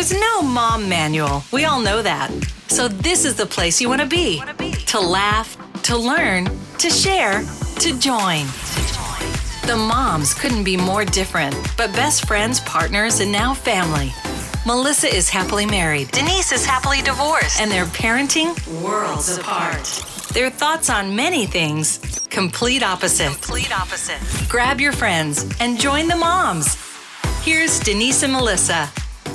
There's no mom manual. We all know that. So this is the place you want to be. To laugh, to learn, to share, to join. The moms couldn't be more different, but best friends, partners, and now family. Melissa is happily married. Denise is happily divorced. And they're parenting worlds apart. Their thoughts on many things, complete opposite. Complete opposite. Grab your friends and join the moms. Here's Denise and Melissa.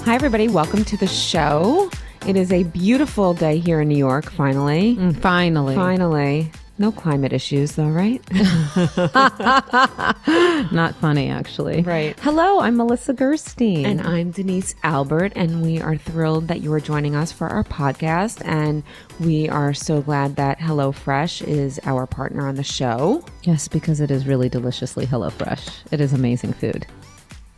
Hi, everybody. Welcome to the show. It is a beautiful day here in New York, finally. Mm, finally. Finally. No climate issues, though, right? Not funny, actually. Right. Hello, I'm Melissa Gerstein. and I'm Denise Albert, and we are thrilled that you are joining us for our podcast. And we are so glad that HelloFresh is our partner on the show. yes, because it is really deliciously HelloFresh. It is amazing food,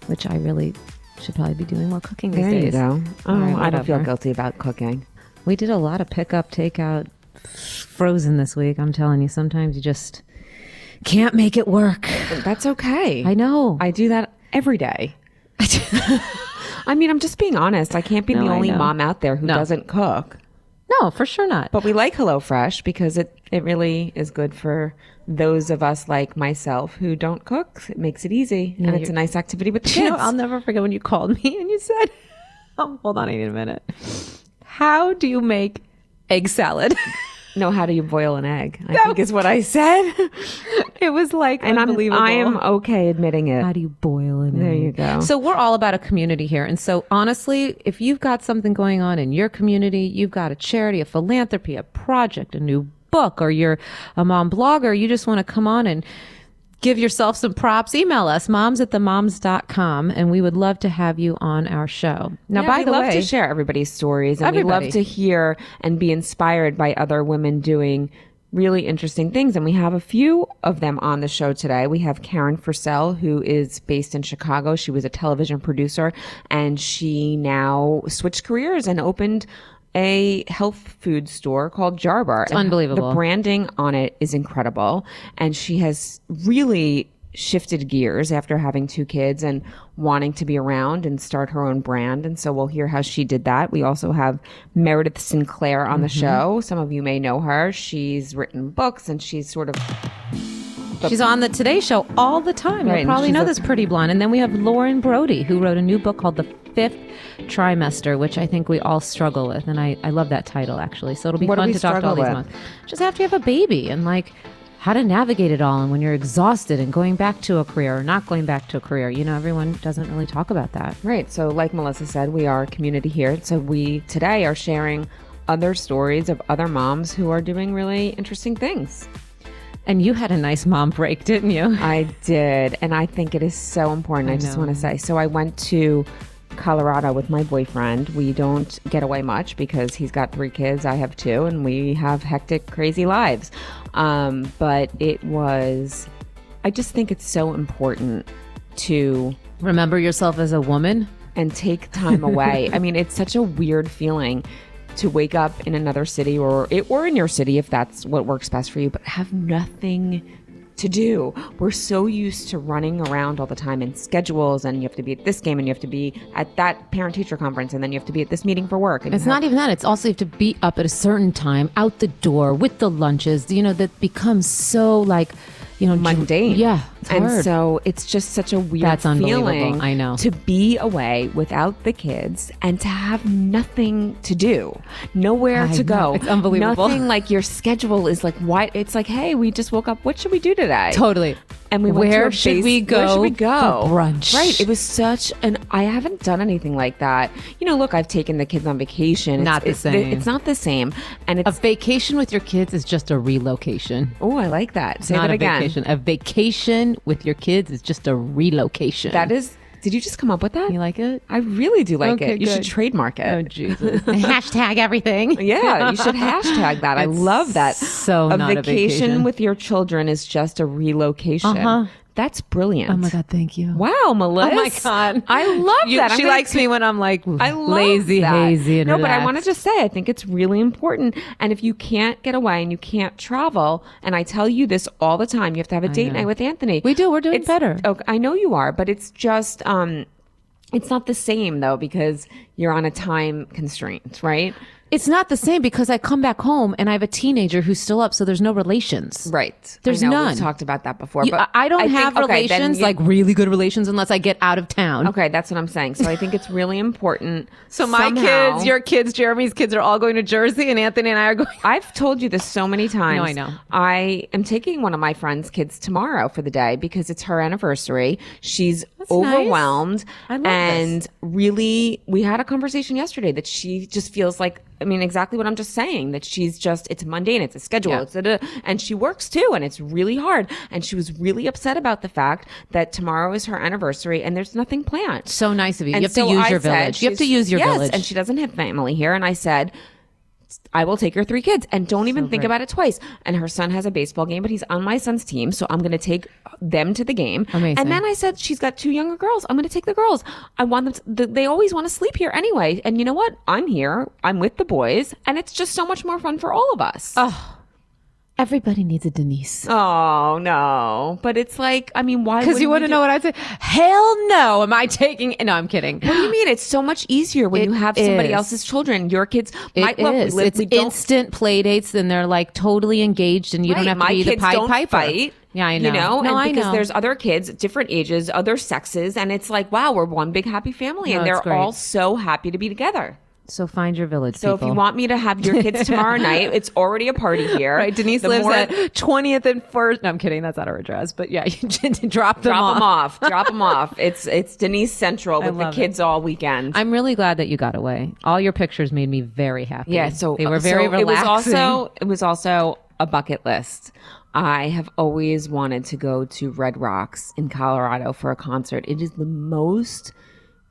which I really should probably be doing more cooking these There days. you go. Oh, right, I don't feel guilty about cooking. We did a lot of pickup, takeout, frozen this week. I'm telling you, sometimes you just can't make it work. That's okay. I know. I do that every day. I mean, I'm just being honest. I can't be No, the only mom out there who No. doesn't cook. No, for sure not. But we like HelloFresh because it, it really is good for those of us like myself who don't cook. It makes it easy and it's a nice activity with the kids. You know, I'll never forget when you called me and you said, oh, hold on, I need a minute. How do you make egg salad? no, how do you boil an egg? I think is what I said. it was like and I'm, unbelievable. I am okay admitting it. How do you boil an There egg? you go. So we're all about a community here. And so honestly, if you've got something going on in your community, you've got a charity, a philanthropy, a project, a new book, or you're a mom blogger, you just want to come on and give yourself some props, email us, moms at themoms.com, and we would love to have you on our show. Now, Yeah, by we the love to share everybody's stories, and we love to hear and be inspired by other women doing really interesting things. And we have a few of them on the show today. We have Karen Fursell, who is based in Chicago. She was a television producer, and she now switched careers and opened a health food store called Jarbar. It's unbelievable. The branding on it is incredible, and she has really shifted gears after having two kids and wanting to be around and start her own brand. And so we'll hear how she did that. We also have Meredith Sinclair on the mm-hmm. show. Some of you may know her. She's written books and she's sort of She's on the Today Show all the time. Right, you probably know a- this pretty blonde. And then we have Lauren Brody, who wrote a new book called The Fifth Trimester, which I think we all struggle with. And I, I love that title, actually. So it'll be What fun to talk to all these with? moms. Just after you have a baby and like how to navigate it all and when you're exhausted and going back to a career or not going back to a career. You know, everyone doesn't really talk about that. Right. So, like Melissa said, we are a community here. So, we today are sharing other stories of other moms who are doing really interesting things. And you had a nice mom break, didn't you? I did. And I think it is so important. I, just want to say so, I went to Colorado with my boyfriend. We don't get away much because he's got three kids, I have two, and we have hectic, crazy lives. Um, but it was, I just think it's so important to Remember yourself as a woman? and take time away. I mean, it's such a weird feeling to wake up in another city or it, or in your city if that's what works best for you, but have nothing to do. We're so used to running around all the time in schedules and you have to be at this game and you have to be at that parent teacher conference and then you have to be at this meeting for work. And It's not even that. It's also you have to be up at a certain time, out the door with the lunches. You know that becomes so like, you know, mundane. Yeah, it's and hard. so it's just such a weird That's unbelievable. feeling. I know. To be away without the kids and to have nothing to do, nowhere I to go. It's unbelievable. Nothing like your schedule is like why it's like, hey, we just woke up. What should we do today? totally. And we went where to should base- we go? Where should we go? brunch? Right. It was such an. I haven't done anything like that. You know, look, I've taken the kids on vacation. It's, Not the it's same. It's not the same. And a vacation with your kids is just a relocation. oh, I like that. Say Not that a again. vacation. A vacation with your kids is just a relocation. That is. Did you just come up with that? You like it? I really do like Okay, it. You should trademark it. Oh Jesus! Hashtag everything. Yeah, you should hashtag that. I love that. so a not a vacation, vacation. with your children is just a relocation. Uh-huh. That's brilliant. Oh my God! Thank you. Wow, Melissa. Oh my God! I love You- that. She likes me when I'm like I lazy, that. hazy, and no, but I want to just say I think it's really important. And if you can't get away and you can't travel, and I tell you this all the time, you have to have a date night with Anthony. We do. We're doing It's- better. Okay, I know you are, but it's just um, It's not the same though because you're on a time constraint, right? It's not the same because I come back home and I have a teenager who's still up, so there's no relations. Right. There's I know, none. We've talked about that before. You- but I I don't think- have okay, then relations, you- like really good relations, unless I get out of town. Okay, that's what I'm saying. So I think it's really important. So my somehow- kids, your kids, Jeremy's kids are all going to Jersey, and Anthony and I are going. I've told you this so many times. No, I know. I am taking one of my friend's kids tomorrow for the day because it's her anniversary. She's That's nice. overwhelmed. I love and this. really, we had a conversation yesterday that she just feels like, I mean, exactly what I'm just saying, that she's just, it's mundane, it's a schedule, Yeah. it's a, and she works too, and it's really hard. And she was really upset about the fact that tomorrow is her anniversary and there's nothing planned. So nice of you. And you have to use I your village. You have to use your yes, village. And she doesn't have family here. And I said, I will take your three kids and don't even think great. about it twice. And her son has a baseball game, but he's on my son's team. So I'm going to take them to the game. Amazing. And then I said, she's got two younger girls. I'm going to take the girls. I want them to, they always want to sleep here anyway. And you know what? I'm here. I'm with the boys and it's just so much more fun for all of us. Oh, Everybody needs a Denise. Oh no. But it's like, I mean, why? Because you want to know what I'd say? Hell no. Am I taking? No, I'm kidding. What do you mean? It's so much easier when It you have somebody is. else's children. Your kids, It look, we is. live- it's we instant play dates, and they're like totally engaged, and you don't Right, have to my be the Pied don't Piper. fight. Yeah, I know. You know, no, and I because know. there's other kids, different ages, other sexes, and it's like, wow, we're one big happy family, No, and they're all so happy to be together. So find your village. So if you want me to have your kids tomorrow night, it's already a party here. Right, Denise The lives more- at 20th and First. No, I'm kidding. That's not her address. But yeah, you drop them Drop off. them off. Drop them off. It's it's Denise Central with the love it. kids all weekend. I'm really glad that you got away. All your pictures made me very happy. Yeah, so they were uh, very so relaxing. It was also it was also a bucket list. I have always wanted to go to Red Rocks in Colorado for a concert. It is the most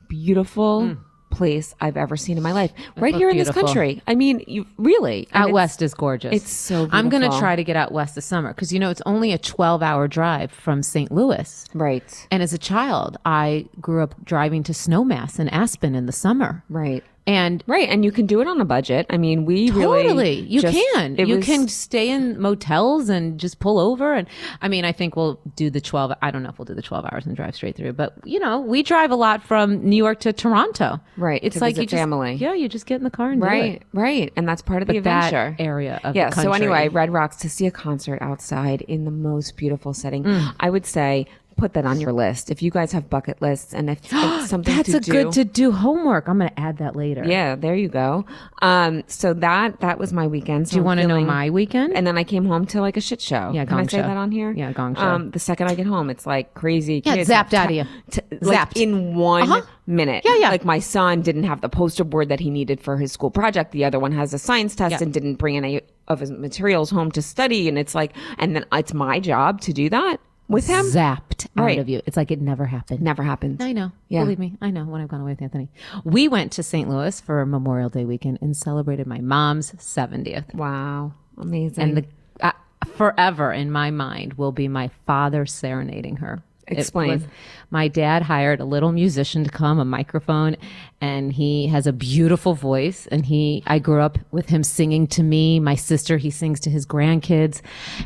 beautiful mm. Place I've ever seen in my life. Right here in beautiful. this country. I mean, you really out west is gorgeous. it's so I'm gonna try to get out west this summer because you know it's only a 12 hour drive from St. Louis. Right. And as a child, I grew up driving to Snowmass in Aspen in the summer. Right. And Right, and you can do it on a budget. I mean, we really totally, you just- can. You was- can stay in motels and just pull over. And I mean, I think we'll do the 12. I don't know if we'll do the 12 hours and drive straight through, but you know, we drive a lot from New York to Toronto. Right, It's to like you just, family. Yeah, you just get in the car and Right, right, and that's part of the But that adventure. area of yeah. the So anyway, Red Rocks to see a concert outside in the most beautiful setting. Mm. I would say put that on your list if you guys have bucket lists and if it's something That's a do. good to do homework. I'm going to add that later. yeah, there you go. Um, so that that was my weekend. So Do you want to know my weekend? And then I came home to like a shit show. Yeah, Can I say show. that on here? Yeah, gong show. Um, the second I get home, it's like crazy. Yeah, kids zapped out of you. t- like Zapped. in one Uh-huh. minute. Yeah, yeah. Like my son didn't have the poster board that he needed for his school project. The other one has a science test Yeah. and didn't bring any of his materials home to study. And it's like, and then it's my job to do that with him. zapped Right. out of you. It's like it never happened. Never happened. I know. Yeah. Believe me, I know when I've gone away with Anthony. We went to St. Louis for Memorial Day weekend and celebrated my mom's 70th. Wow. Amazing. And the uh, forever in my mind will be my father serenading her. Explain. was- my dad hired a little musician to come, a microphone, and he has a beautiful voice. And he, I grew up with him singing to me, my sister. He sings to his grandkids,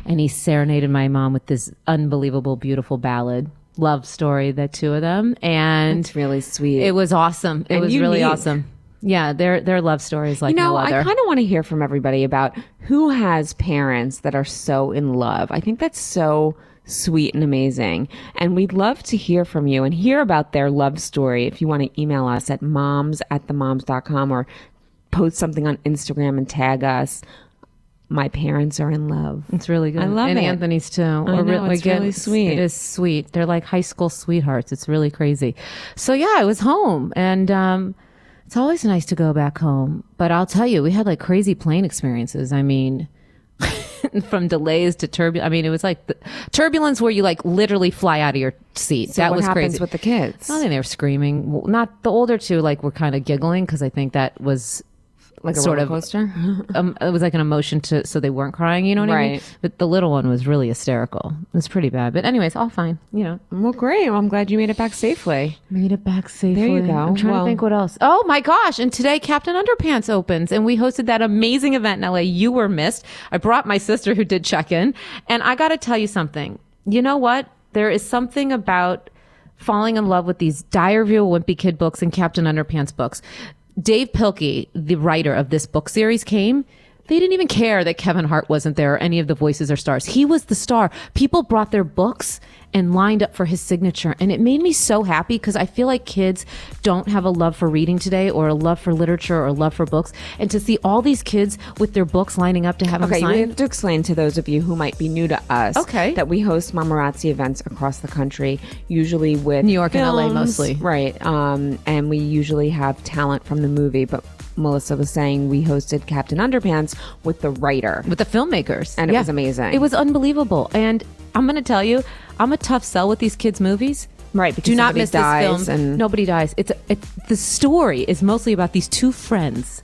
and he serenaded my mom with this unbelievable, beautiful ballad, love story, the two of them, and it's really sweet. it was awesome. It And was really awesome. Yeah, their their love stories like you know, no I kind of want to hear from everybody about who has parents that are so in love. I think that's so sweet and amazing. And we'd love to hear from you and hear about their love story. If you want to email us at moms at themoms.com or post something on Instagram and tag us. My parents are in love. It's really good. I love and it. Anthony's too. I know, it's really sweet. It is sweet. They're like high school sweethearts. It's really crazy. So yeah, I was home and um it's always nice to go back home. But I'll tell you, we had like crazy plane experiences. I mean from delays to turbulence. I mean, it was like the turbulence where you like literally fly out of your seat. So that what was happens crazy. with the kids? I think they were screaming. Well, not the older two, like were kind of giggling because I think that was Like a sort roller of- coaster? um, it was like an emotion to so they weren't crying. You know what I mean? Right. But the little one was really hysterical. It was pretty bad. But anyways, all fine. You know, well, great. Well, I'm glad you made it back safely. made it back safely. There you go. I'm trying Well- to think what else. Oh my gosh! And today, Captain Underpants opens, and we hosted that amazing event in LA. You were missed. I brought my sister who did check in, and I got to tell you something. You know what? There is something about falling in love with these Diary of a Wimpy Kid books and Captain Underpants books. Dav Pilkey, the writer of this book series, came. They didn't even care that Kevin Hart wasn't there or any of the voices or stars. He was the star. People brought their books and lined up for his signature. And it made me so happy because I feel like kids don't have a love for reading today or a love for literature or a love for books. And to see all these kids with their books lining up to have Okay, them we signed. have to explain to those of you who might be new to us Okay. that we host Mamarazzi events across the country, usually with New York and LA mostly. Right. Um, and we usually have talent from the movie, but Melissa was saying we hosted Captain Underpants with the writer. with the filmmakers. And it was amazing. It was unbelievable. And I'm going to tell you, I'm a tough sell with these kids' movies. Right, because Do not miss dies this film. and- Nobody dies. It's, it, the story is mostly about these two friends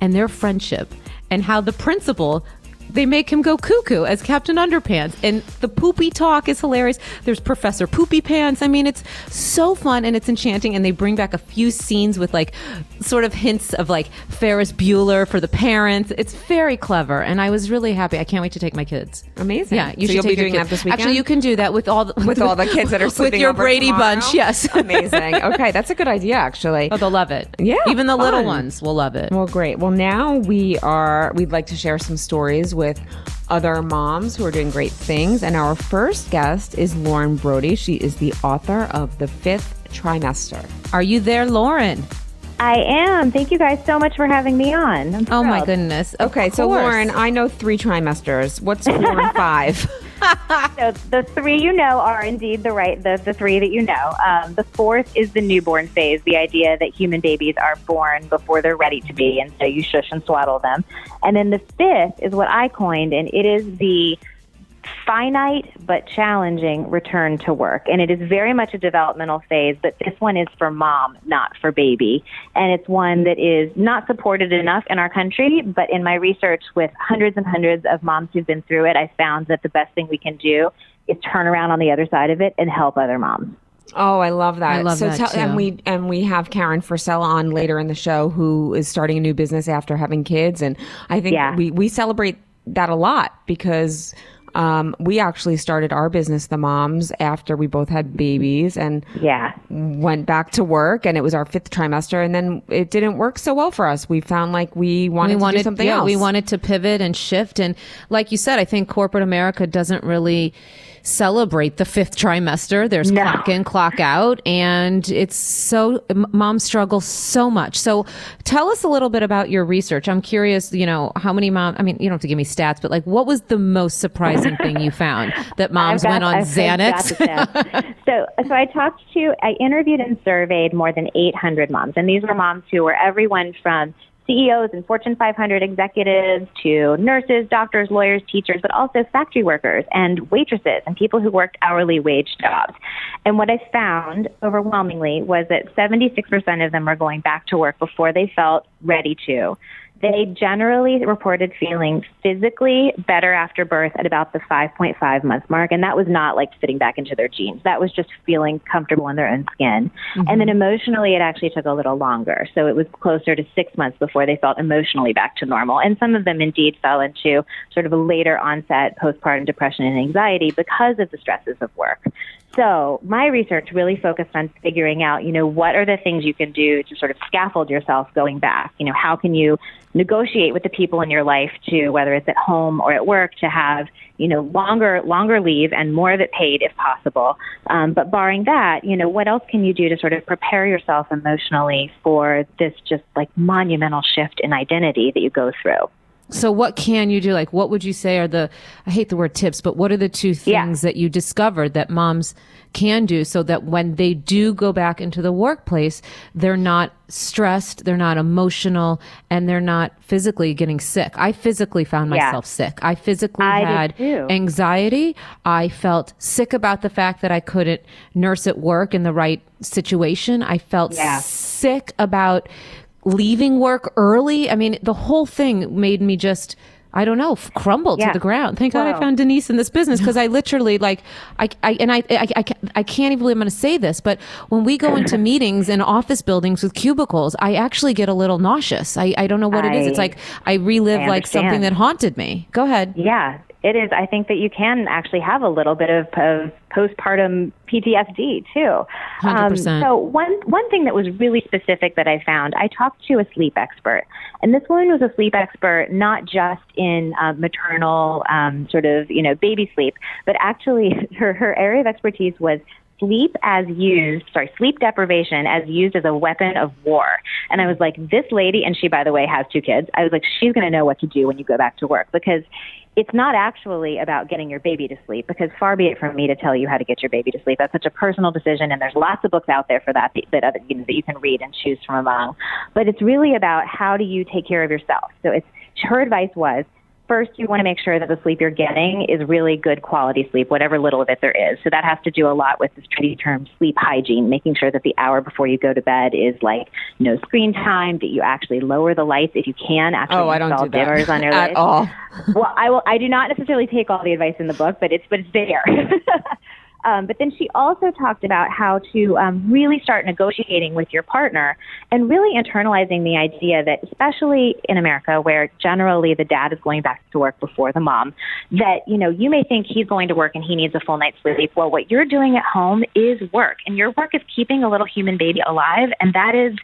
and their friendship and how the principal they make him go cuckoo as Captain Underpants. And the poopy talk is hilarious. There's Professor Poopy Pants. I mean, it's so fun and it's enchanting. And they bring back a few scenes with like sort of hints of like Ferris Bueller for the parents. It's very clever. And I was really happy. I can't wait to take my kids. Amazing. Yeah, you So should you'll be doing kids. that this weekend? Actually, you can do that with all the with all the kids that are sleeping. with your Brady tomorrow? bunch. Yes, Amazing. Okay, that's a good idea, actually. Oh, they'll love it. Yeah, even the little ones will love it. Well, great. Well, now we are, we'd like to share some stories with other moms who are doing great things. And our first guest is Lauren Brody. She is the author of The Fifth Trimester. Are you there, Lauren? I am. Thank you guys so much for having me on. Oh my goodness. Okay, so. Lauren, I know three trimesters. What's four and five? So the three you know are indeed the right the, the three that you know. Um, the fourth is the newborn phase, the idea that human babies are born before they're ready to be, and so you shush and swaddle them. And then the fifth is what I coined, and it is the finite but challenging return to work. And it is very much a developmental phase, but this one is for mom, not for baby. And it's one that is not supported enough in our country, but in my research with hundreds and hundreds of moms who've been through it, I found that the best thing we can do is turn around on the other side of it and help other moms. Oh, I love that. I love so that, tell, too. and we and we have Karen Fursell on later in the show who is starting a new business after having kids and I think Yeah. we we celebrate that a lot because um, we actually started our business, the moms, after we both had babies and Yeah. went back to work and it was our fifth trimester and then it didn't work so well for us. We found like we wanted, we wanted to do something yeah, else. we wanted to pivot and shift and like you said i think corporate america doesn't really celebrate the fifth trimester. There's No. clock in clock out and it's so moms struggle so much. So tell us a little bit about your research. I'm curious you know how many moms i mean you don't have to give me stats but like what was the most surprising thing you found that moms got- went on I've xanax? so, so I talked to, I interviewed and surveyed more than 800 moms, and these were moms who were everyone from CEOs and Fortune 500 executives to nurses, doctors, lawyers, teachers, but also factory workers and waitresses and people who worked hourly wage jobs. And what I found overwhelmingly was that 76% of them were going back to work before they felt ready to. They generally reported feeling physically better after birth at about the 5.5 month mark. And that was not like fitting back into their jeans. That was just feeling comfortable in their own skin. Mm-hmm. And then emotionally, it actually took a little longer. So it was closer to six months before they felt emotionally back to normal. And some of them indeed fell into sort of a later onset postpartum depression and anxiety because of the stresses of work. So my research really focused on figuring out, you know, what are the things you can do to sort of scaffold yourself going back? You know, how can you negotiate with the people in your life to, whether it's at home or at work, to have, you know, longer, longer leave and more of it paid if possible. Um, but barring that, you know, what else can you do to sort of prepare yourself emotionally for this just like monumental shift in identity that you go through? So what can you do? Like what would you say are the I hate the word tips, but what are the two Yeah. things that you discovered that moms can do so that when they do go back into the workplace, they're not stressed, they're not emotional, and they're not physically getting sick. I physically found Yeah. myself sick. I physically I had anxiety. I felt sick about the fact that I couldn't nurse at work in the right situation. I felt Yeah. sick about leaving work early. I mean, the whole thing made me just. I don't know, crumble Yeah. to the ground. Thank God I found Denise in this business because I literally like, I, I and I, I, I, I can't even believe I'm going to say this, but when we go into meetings in office buildings with cubicles, I actually get a little nauseous. I, I don't know what it is. It's like I relive I like something that haunted me. Go ahead. Yeah, it is. I think that you can actually have a little bit of, of postpartum PTSD too. Um, 100%. so one one thing that was really specific that I found, I talked to a sleep expert, and this woman was a sleep expert not just in uh, maternal um, sort of you know baby sleep, but actually her her area of expertise was sleep as used, sorry, sleep deprivation as used as a weapon of war. And I was like, this lady, and she, by the way, has two kids. I was like, she's going to know what to do when you go back to work because it's not actually about getting your baby to sleep because far be it from me to tell you how to get your baby to sleep. That's such a personal decision, and there's lots of books out there for that that, other, you know, that you can read and choose from among. But it's really about how do you take care of yourself. So it's her advice was first you want to make sure that the sleep you're getting is really good quality sleep, whatever little of it there is. So that has to do a lot with this trendy term sleep hygiene, making sure that the hour before you go to bed is like no screen time, that you actually lower the lights if you can, actually Oh, I don't install do that dimmers on your at lights. all. well, I will. I do not necessarily take all the advice in the book, but it's but it's there. um, but then she also talked about how to um, really start negotiating with your partner and really internalizing the idea that, especially in America, where generally the dad is going back to work before the mom, that you know you may think he's going to work and he needs a full night's sleep. Well, what you're doing at home is work, and your work is keeping a little human baby alive, and that is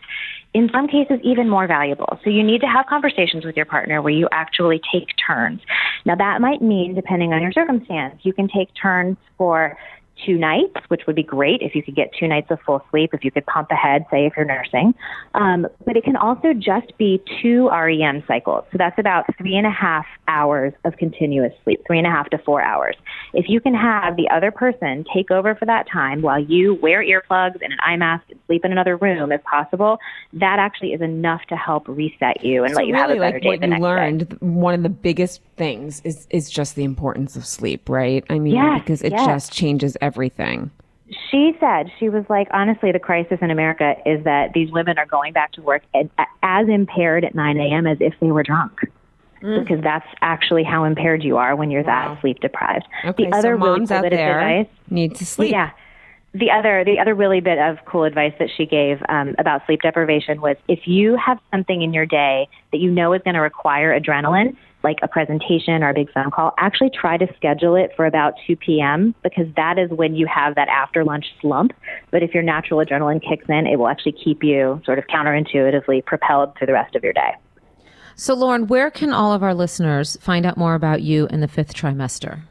in some cases even more valuable. So you need to have conversations with your partner where you actually take turns. Now that might mean, depending on your circumstance, you can take turns for two nights, which would be great if you could get two nights of full sleep, if you could pump ahead, say if you're nursing. Um, but it can also just be two REM cycles. So that's about three and a half hours of continuous sleep, three and a half to four hours. If you can have the other person take over for that time while you wear earplugs and an eye mask and sleep in another room if possible, that actually is enough to help reset you and So let you have a better like day what the you next day. learned, one of the biggest things is is just the importance of sleep, right? I mean, Yes, because it yes. just changes everything. She said, she was like, honestly, the crisis in America is that these women are going back to work at, as impaired at 9 a.m. as if they were drunk. Mm. Because that's actually how impaired you are when you're that sleep deprived. Okay, the other so moms cool out there advice, need to sleep. yeah. The other, the other really bit of cool advice that she gave um, about sleep deprivation was if you have something in your day that you know is going to require adrenaline, like a presentation or a big phone call, actually try to schedule it for about 2 p.m. because that is when you have that after lunch slump. But if your natural adrenaline kicks in, it will actually keep you sort of counterintuitively propelled through the rest of your day. So, Lauren, where can all of our listeners find out more about you and the fifth trimester?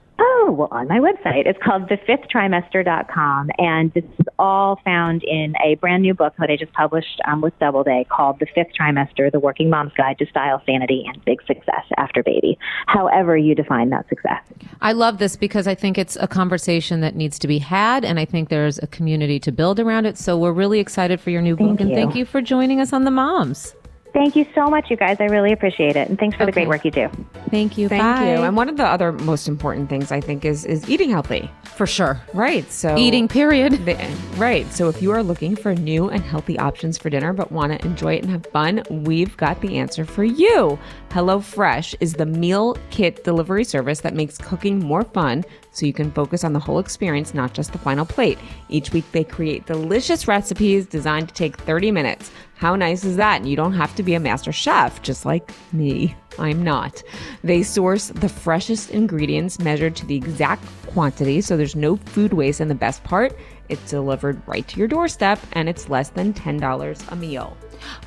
Oh, well, on my website. It's called thefifthtrimester.com. And this is all found in a brand new book that I just published um, with Doubleday called The Fifth Trimester The Working Mom's Guide to Style, Sanity, and Big Success After Baby. However, you define that success. I love this because I think it's a conversation that needs to be had, and I think there's a community to build around it. So, we're really excited for your new book, Thank and thank you for joining us on The Moms. Thank you so much, you guys. I really appreciate it. And thanks for the great work you do. Thank you. Thank Bye. you. And one of the other most important things I think is is eating healthy. for sure. Right. So Eating, period. The- right. So if you are looking for new and healthy options for dinner but want to enjoy it and have fun, we've got the answer for you. HelloFresh is the meal kit delivery service that makes cooking more fun so you can focus on the whole experience, not just the final plate. Each week they create delicious recipes designed to take 30 minutes. How nice is that? And you don't have to be a master chef, just like me. I'm not. They source the freshest ingredients measured to the exact quantity, so there's no food waste. And the best part, it's delivered right to your doorstep and it's less than $10 a meal.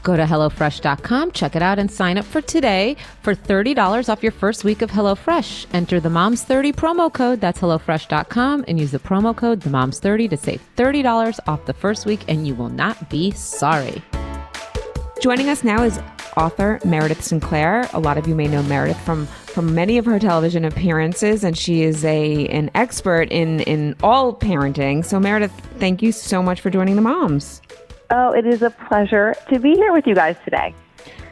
Go to HelloFresh.com, check it out, and sign up for today for $30 off your first week of HelloFresh. Enter the Moms30 promo code, that's HelloFresh.com, and use the promo code the Moms30 to save $30 off the first week, and you will not be sorry. Joining us now is author Meredith Sinclair. A lot of you may know Meredith from from many of her television appearances, and she is a an expert in in all parenting. So Meredith, thank you so much for joining the moms. Oh, it is a pleasure to be here with you guys today.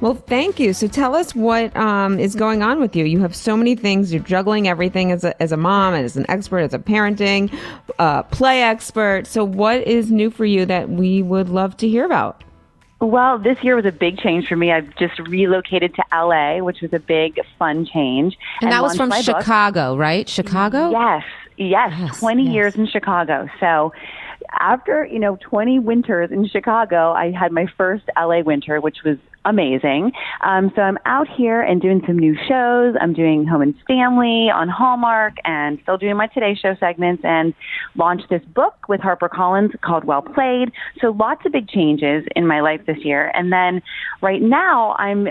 Well, thank you. So tell us what um, is going on with you. You have so many things. You're juggling everything as a, as a mom and as an expert, as a parenting, uh, play expert. So what is new for you that we would love to hear about? Well, this year was a big change for me. I've just relocated to LA, which was a big, fun change. And, that was from my book. Chicago, right? Chicago? Yes, yes, Yes, 20 yes. years in Chicago. So after, you know, 20 winters in Chicago, I had my first LA winter, which was amazing. Um, so I'm out here and doing some new shows. I'm doing Home and Family on Hallmark and still doing my Today Show segments and launched this book with HarperCollins called Well Played. So lots of big changes in my life this year. And then right now I'm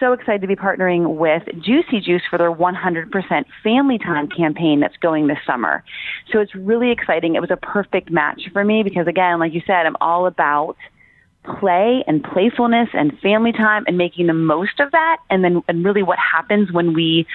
so excited to be partnering with Juicy Juice for their 100% Family Time campaign that's going this summer. So it's really exciting. It was a perfect match for me because, again, like you said, I'm all about play and playfulness and family time and making the most of that and then and really what happens when we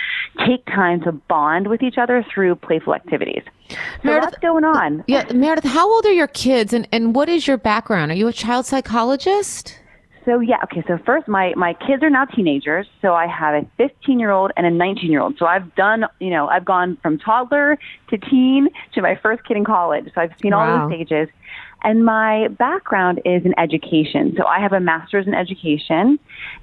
take time to bond with each other through playful activities. So Meredith, what's going on? Yeah, Meredith, how old are your kids and, and what is your background? Are you a child psychologist? So yeah, okay. So first, my my kids are now teenagers. So I have a 15 year old and a 19 year old. So I've done, you know, I've gone from toddler to teen to my first kid in college. So I've seen wow. all those stages. And my background is in education. So I have a master's in education,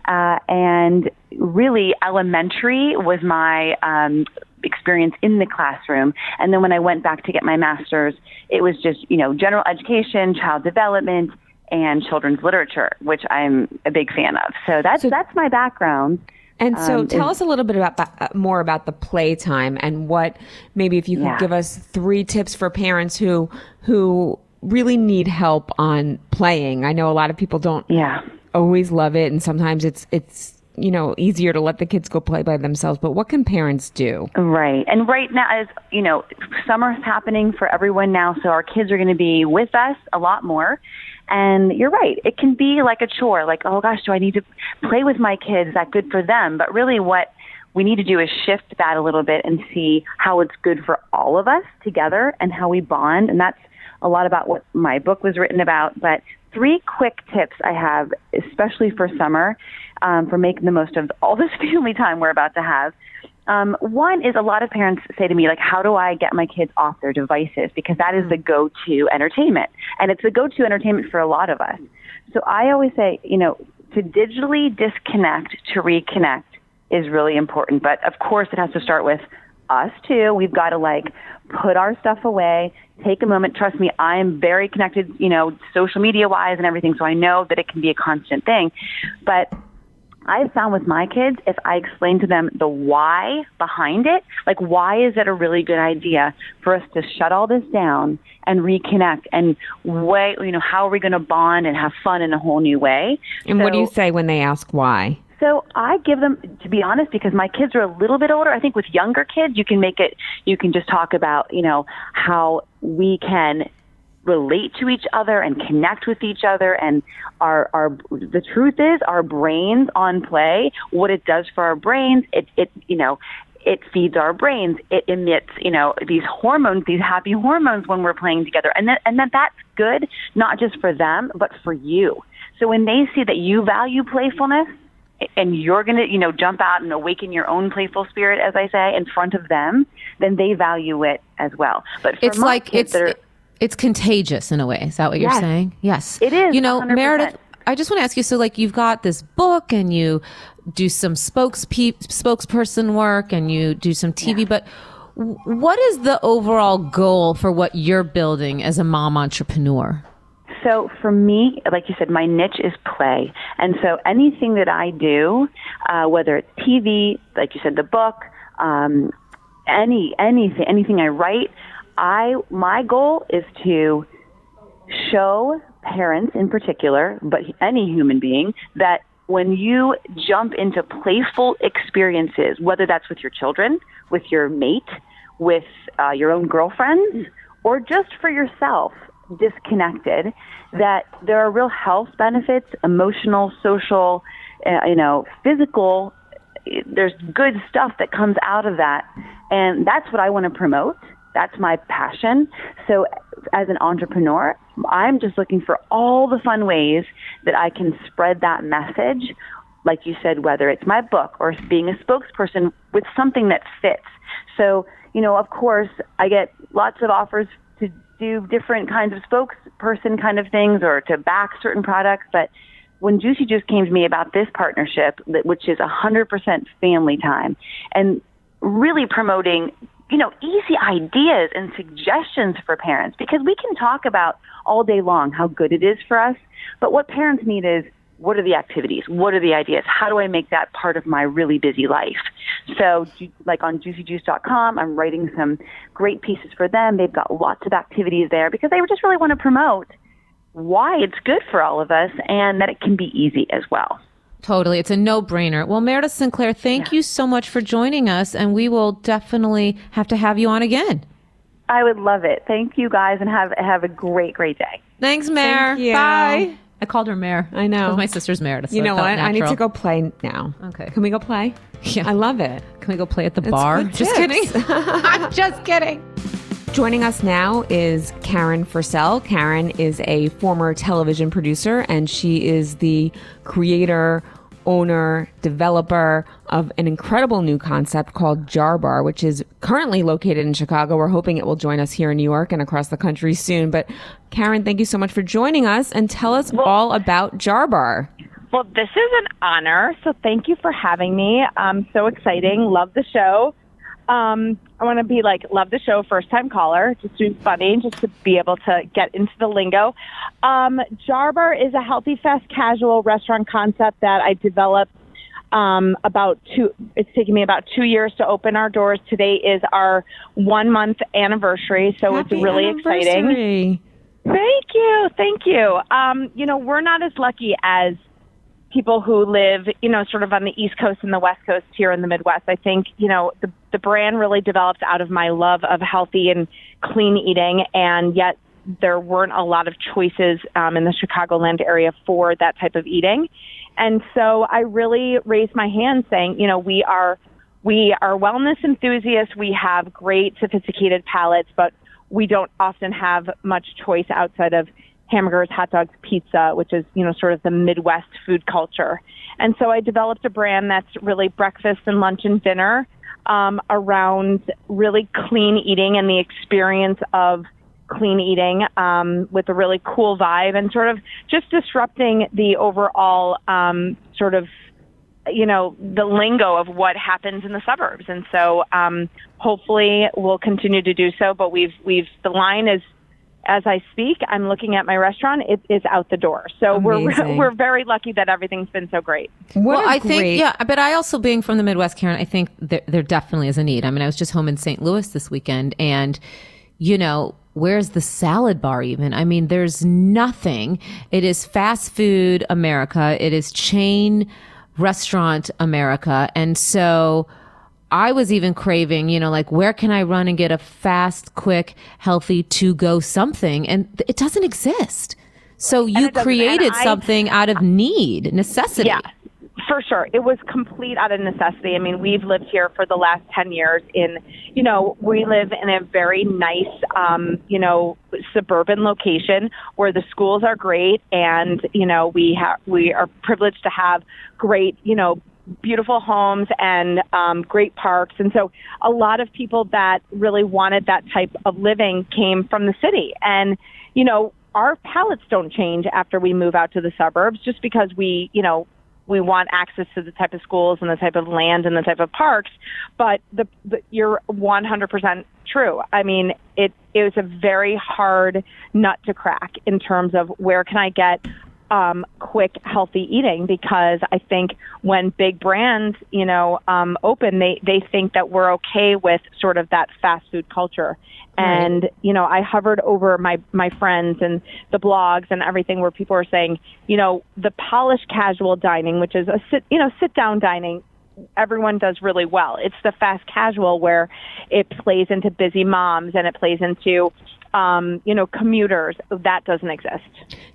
uh, and really elementary was my um, experience in the classroom. And then when I went back to get my master's, it was just you know general education, child development and children's literature, which I'm a big fan of. So that's so, that's my background. And so, um, tell us a little bit about uh, more about the playtime and what maybe if you could yeah. give us three tips for parents who who really need help on playing. I know a lot of people don't yeah. always love it, and sometimes it's it's you know easier to let the kids go play by themselves but what can parents do right and right now as you know summer's happening for everyone now so our kids are going to be with us a lot more and you're right. It can be like a chore, like, oh gosh, do I need to play with my kids? Is that good for them? But really, what we need to do is shift that a little bit and see how it's good for all of us together and how we bond. And that's a lot about what my book was written about. But three quick tips I have, especially for summer, um, for making the most of all this family time we're about to have. Um, one is a lot of parents say to me, like, how do I get my kids off their devices? Because that is the go to entertainment. And it's the go to entertainment for a lot of us. So I always say, you know, to digitally disconnect to reconnect is really important. But of course, it has to start with us too. We've got to like put our stuff away, take a moment. Trust me, I'm very connected, you know, social media wise and everything. So I know that it can be a constant thing. But I've found with my kids, if I explain to them the why behind it, like why is it a really good idea for us to shut all this down and reconnect and way, you know, how are we going to bond and have fun in a whole new way? And so, what do you say when they ask why? So I give them, to be honest, because my kids are a little bit older. I think with younger kids, you can make it, you can just talk about, you know, how we can relate to each other and connect with each other. And our our the truth is our brains on play what it does for our brains it it you know it feeds our brains. It emits you know these hormones these happy hormones when we're playing together. And that and that that's good not just for them but for you. So when they see that you value playfulness and you're going to, you know, jump out and awaken your own playful spirit, as I say, in front of them, then they value it as well. But it's like it's are, it's contagious in a way. Is that what yes. you're saying? Yes, it is. You know, 100%. Meredith. I just want to ask you. So, like, you've got this book, and you do some spokes spokesperson work, and you do some TV. Yeah. But what is the overall goal for what you're building as a mom entrepreneur? So for me, like you said, my niche is play, and so anything that I do, uh, whether it's TV, like you said, the book, um, any anything anything I write, I my goal is to show parents in particular, but any human being, that when you jump into playful experiences, whether that's with your children, with your mate, with uh, your own girlfriends, or just for yourself, disconnected, that there are real health benefits, emotional, social, uh, you know, physical. There's good stuff that comes out of that. And that's what I want to promote. That's my passion. So, as an entrepreneur, I'm just looking for all the fun ways that I can spread that message. Like you said, whether it's my book or being a spokesperson with something that fits. So, you know, of course, I get lots of offers to do different kinds of spokesperson kind of things or to back certain products. But when Juicy Juice came to me about this partnership, which is 100% family time, and really promoting you know, easy ideas and suggestions for parents because we can talk about all day long how good it is for us, but what parents need is what are the activities? What are the ideas? How do I make that part of my really busy life? So, like on juicyjuice.com, I'm writing some great pieces for them. They've got lots of activities there because they just really want to promote why it's good for all of us and that it can be easy as well. Totally. It's a no brainer. Well, Meredith Sinclair, thank yeah. you so much for joining us, and we will definitely have to have you on again. I would love it. Thank you guys, and have have a great, great day. Thanks, Mare. Thank Bye. I called her Mare. I know. my sister's Meredith. So you know what? Natural. I need to go play now. Okay. Can we go play? Yeah. I love it. Can we go play at the bar? Just kidding. I'm just kidding. Joining us now is Karen Fursell. Karen is a former television producer and she is the creator owner, developer of an incredible new concept called Jar Bar, which is currently located in Chicago. We're hoping it will join us here in New York and across the country soon. But Karen, thank you so much for joining us and tell us well, all about Jar Bar. Well, this is an honor. So thank you for having me. Um, so exciting. Love the show. Um, I want to be like, love the show, first time caller, just to be funny, just to be able to get into the lingo. Um, Jar Bar is a healthy, fast, casual restaurant concept that I developed um, about two, it's taken me about two years to open our doors. Today is our one month anniversary, so Happy it's really exciting. Thank you. Thank you. Um, you know, we're not as lucky as people who live, you know, sort of on the East Coast and the West Coast here in the Midwest. I think, you know, the, the brand really developed out of my love of healthy and clean eating, and yet there weren't a lot of choices um, in the Chicagoland area for that type of eating. And so I really raised my hand saying, you know, we are we are wellness enthusiasts. We have great sophisticated palates, but we don't often have much choice outside of hamburgers, hot dogs, pizza, which is, you know, sort of the Midwest food culture. And so I developed a brand that's really breakfast and lunch and dinner um, around really clean eating and the experience of clean eating um, with a really cool vibe and sort of just disrupting the overall um, sort of you know the lingo of what happens in the suburbs and so um, hopefully we'll continue to do so but we've we've the line is as I speak, I'm looking at my restaurant. It is out the door. So Amazing. we're we're very lucky that everything's been so great. What well, I great... think yeah, but I also being from the Midwest, Karen, I think there, there definitely is a need. I mean, I was just home in St. Louis this weekend, and you know, where's the salad bar even? I mean, there's nothing. It is fast food America. It is chain restaurant America, and so I was even craving, you know, like where can I run and get a fast, quick, healthy to go something? And it doesn't exist. So you created I, something out of need, necessity. Yeah, for sure. It was complete out of necessity. I mean, we've lived here for the last 10 years in, you know, we live in a very nice, um, you know, suburban location where the schools are great and, you know, we have, we are privileged to have great, you know, beautiful homes and um, great parks. And so a lot of people that really wanted that type of living came from the city. And, you know, our palates don't change after we move out to the suburbs just because we, you know, we want access to the type of schools and the type of land and the type of parks. But the, the you're 100% true. I mean, it, it was a very hard nut to crack in terms of where can I get um, quick, healthy eating because I think when big brands, you know, um, open, they, they think that we're okay with sort of that fast food culture. And, right. you know, I hovered over my, my friends and the blogs and everything where people are saying, you know, the polished casual dining, which is a sit, you know, sit down dining, everyone does really well. It's the fast casual where it plays into busy moms and it plays into um, you know, commuters. That doesn't exist.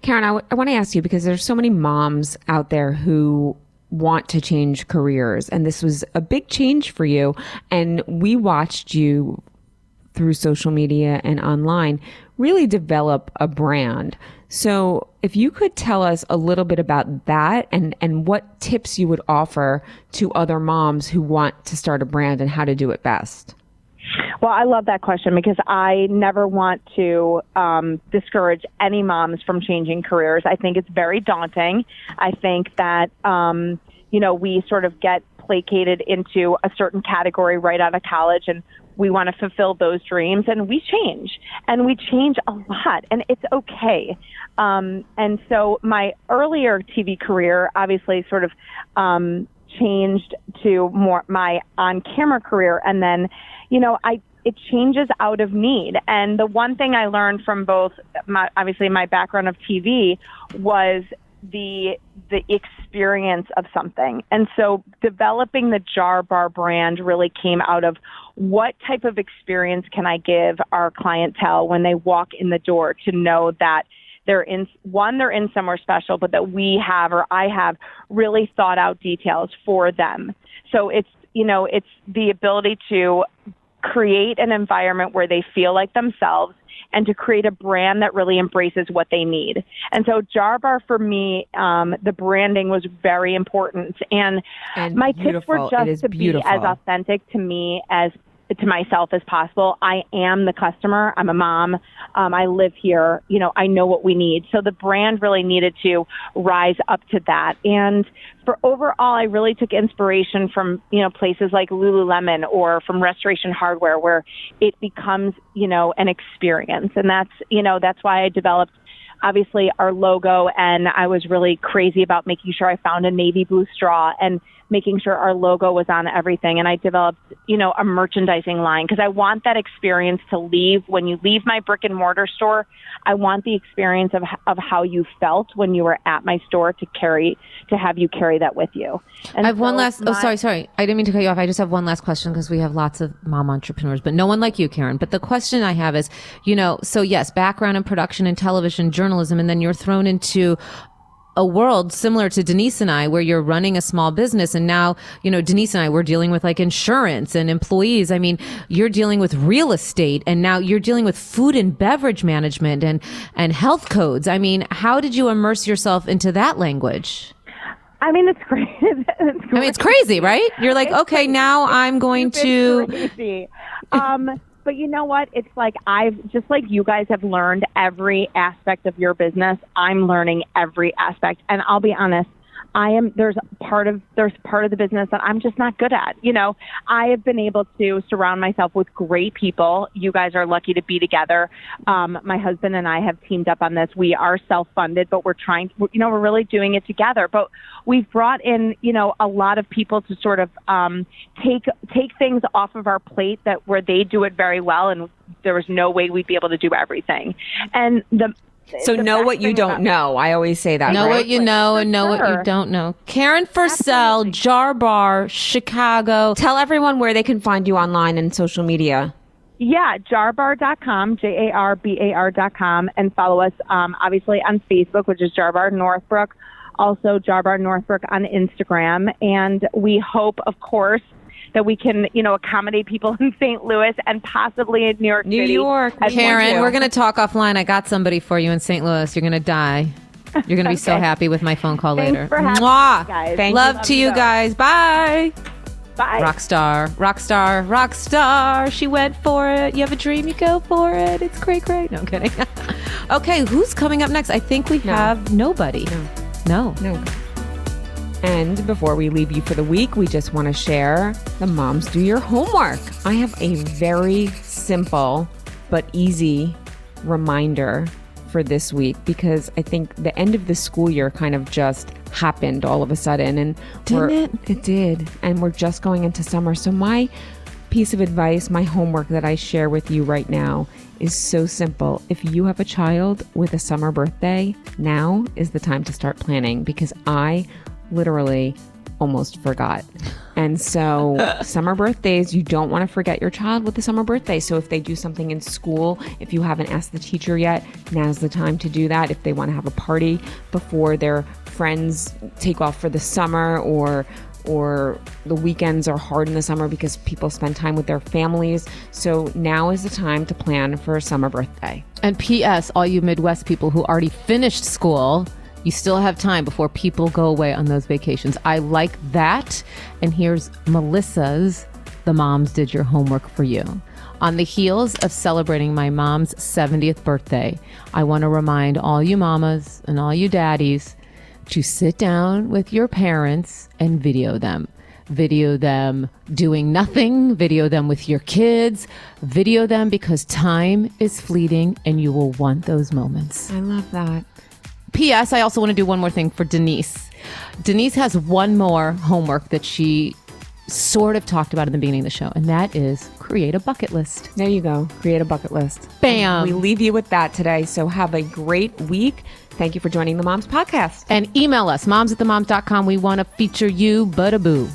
Karen, I, w- I want to ask you because there's so many moms out there who want to change careers, and this was a big change for you. And we watched you through social media and online really develop a brand. So, if you could tell us a little bit about that and, and what tips you would offer to other moms who want to start a brand and how to do it best. Well, I love that question because I never want to um, discourage any moms from changing careers. I think it's very daunting. I think that, um, you know, we sort of get placated into a certain category right out of college and we want to fulfill those dreams and we change and we change a lot and it's okay. Um, and so my earlier TV career obviously sort of, um, changed to more my on camera career. And then, you know, I, it changes out of need. And the one thing I learned from both my, obviously my background of TV was the the experience of something. And so developing the Jar Bar brand really came out of what type of experience can I give our clientele when they walk in the door to know that they're in one they're in somewhere special but that we have or I have really thought out details for them. So it's you know, it's the ability to create an environment where they feel like themselves and to create a brand that really embraces what they need. And so Jar Bar for me, um, the branding was very important. And, And my tips were beautiful. It is just to be as authentic to me as to myself as possible. I am the customer. I'm a mom. Um, I live here. You know, I know what we need. So the brand really needed to rise up to that. And for overall, I really took inspiration from, you know, places like Lululemon or from Restoration Hardware where it becomes, you know, an experience. And that's, you know, that's why I developed obviously our logo and I was really crazy about making sure I found a navy blue straw and making sure our logo was on everything and I developed, you know, a merchandising line because I want that experience to leave when you leave my brick and mortar store. I want the experience of of how you felt when you were at my store to carry to have you carry that with you. And I have one so last. Oh, sorry, sorry. I didn't mean to cut you off. I just have one last question because we have lots of mom entrepreneurs, but no one like you, Karen. But the question I have is, you know, so yes, background in production and television journalism, and then you're thrown into a world similar to Denise and I, where you're running a small business. And now, you know, Denise and I, we're dealing with like insurance and employees. I mean, you're dealing with real estate and now you're dealing with food and beverage management and, and health codes. I mean, how did you immerse yourself into that language? I mean, it's it's I mean, it's crazy, right? You're like, okay, now I'm going to. Crazy. Um, but you know what? It's like I've just like you guys have learned every aspect of your business. I'm learning every aspect, and I'll be honest. I am there's part of there's part of the business that I'm just not good at. You know, I have been able to surround myself with great people. You guys are lucky to be together. Um, my husband and I have teamed up on this. We are self-funded, but we're trying. You know, we're really doing it together. But we've brought in you know a lot of people to sort of um, take take things off of our plate that where they do it very well, and there was no way we'd be able to do everything. And the So know what you don't about- know. I always say that. Know right? what you know and know what you don't know. Karen Fursell, Jar Bar, Chicago. Tell everyone where they can find you online and social media. Yeah, jarbar.com, J A R B A R.com, and follow us um, obviously on Facebook, which is Jarbar Northbrook, also Jarbar Northbrook on Instagram. And we hope, of course, that we can, you know, accommodate people in St. Louis and possibly in New York New City. York, Karen, we're going to talk offline. I got somebody for you in St. Louis. You're going to die. You're going to be so happy with my phone call Thanks later. for having Mwah. me, guys. Thank Love you. to you Love guys. Bye. Bye. Rock star, rock star, rock star. She went for it. You have a dream, you go for it. It's great, great. No I'm kidding. okay, who's coming up next? I think we have nobody. No. No. And before we leave you for the week, we just want to share the moms do your homework. I have a very simple but easy reminder for this week because I think the end of the school year kind of just happened all of a sudden and Didn't it? it did and we're just going into summer so my piece of advice my homework that I share with you right now is so simple if you have a child with a summer birthday now is the time to start planning because I literally almost forgot. And so, summer birthdays, you don't want to forget your child with a summer birthday. So, if they do something in school, if you haven't asked the teacher yet, now's the time to do that. If they want to have a party before their friends take off for the summer or or the weekends are hard in the summer because people spend time with their families. So now is the time to plan for a summer birthday. And P.S. All you Midwest people who already finished school, you still have time before people go away on those vacations. I like that. And here's Melissa's The Moms Did Your Homework for You. On the heels of celebrating my mom's 70th birthday, I want to remind all you mamas and all you daddies to sit down with your parents and video them. video them doing nothing, video them with your kids, video them because time is fleeting and you will want those moments. I love that. P.S. I also want to do one more thing for Denise. Denise has one more homework that she sort of talked about in the beginning of the show, and that is create a bucket list. There you go. Create a bucket list. Bam. We leave you with that today. So have a great week. Thank you for joining the Moms Podcast. And email us, moms at the moms.com. We want to feature you, but a boo.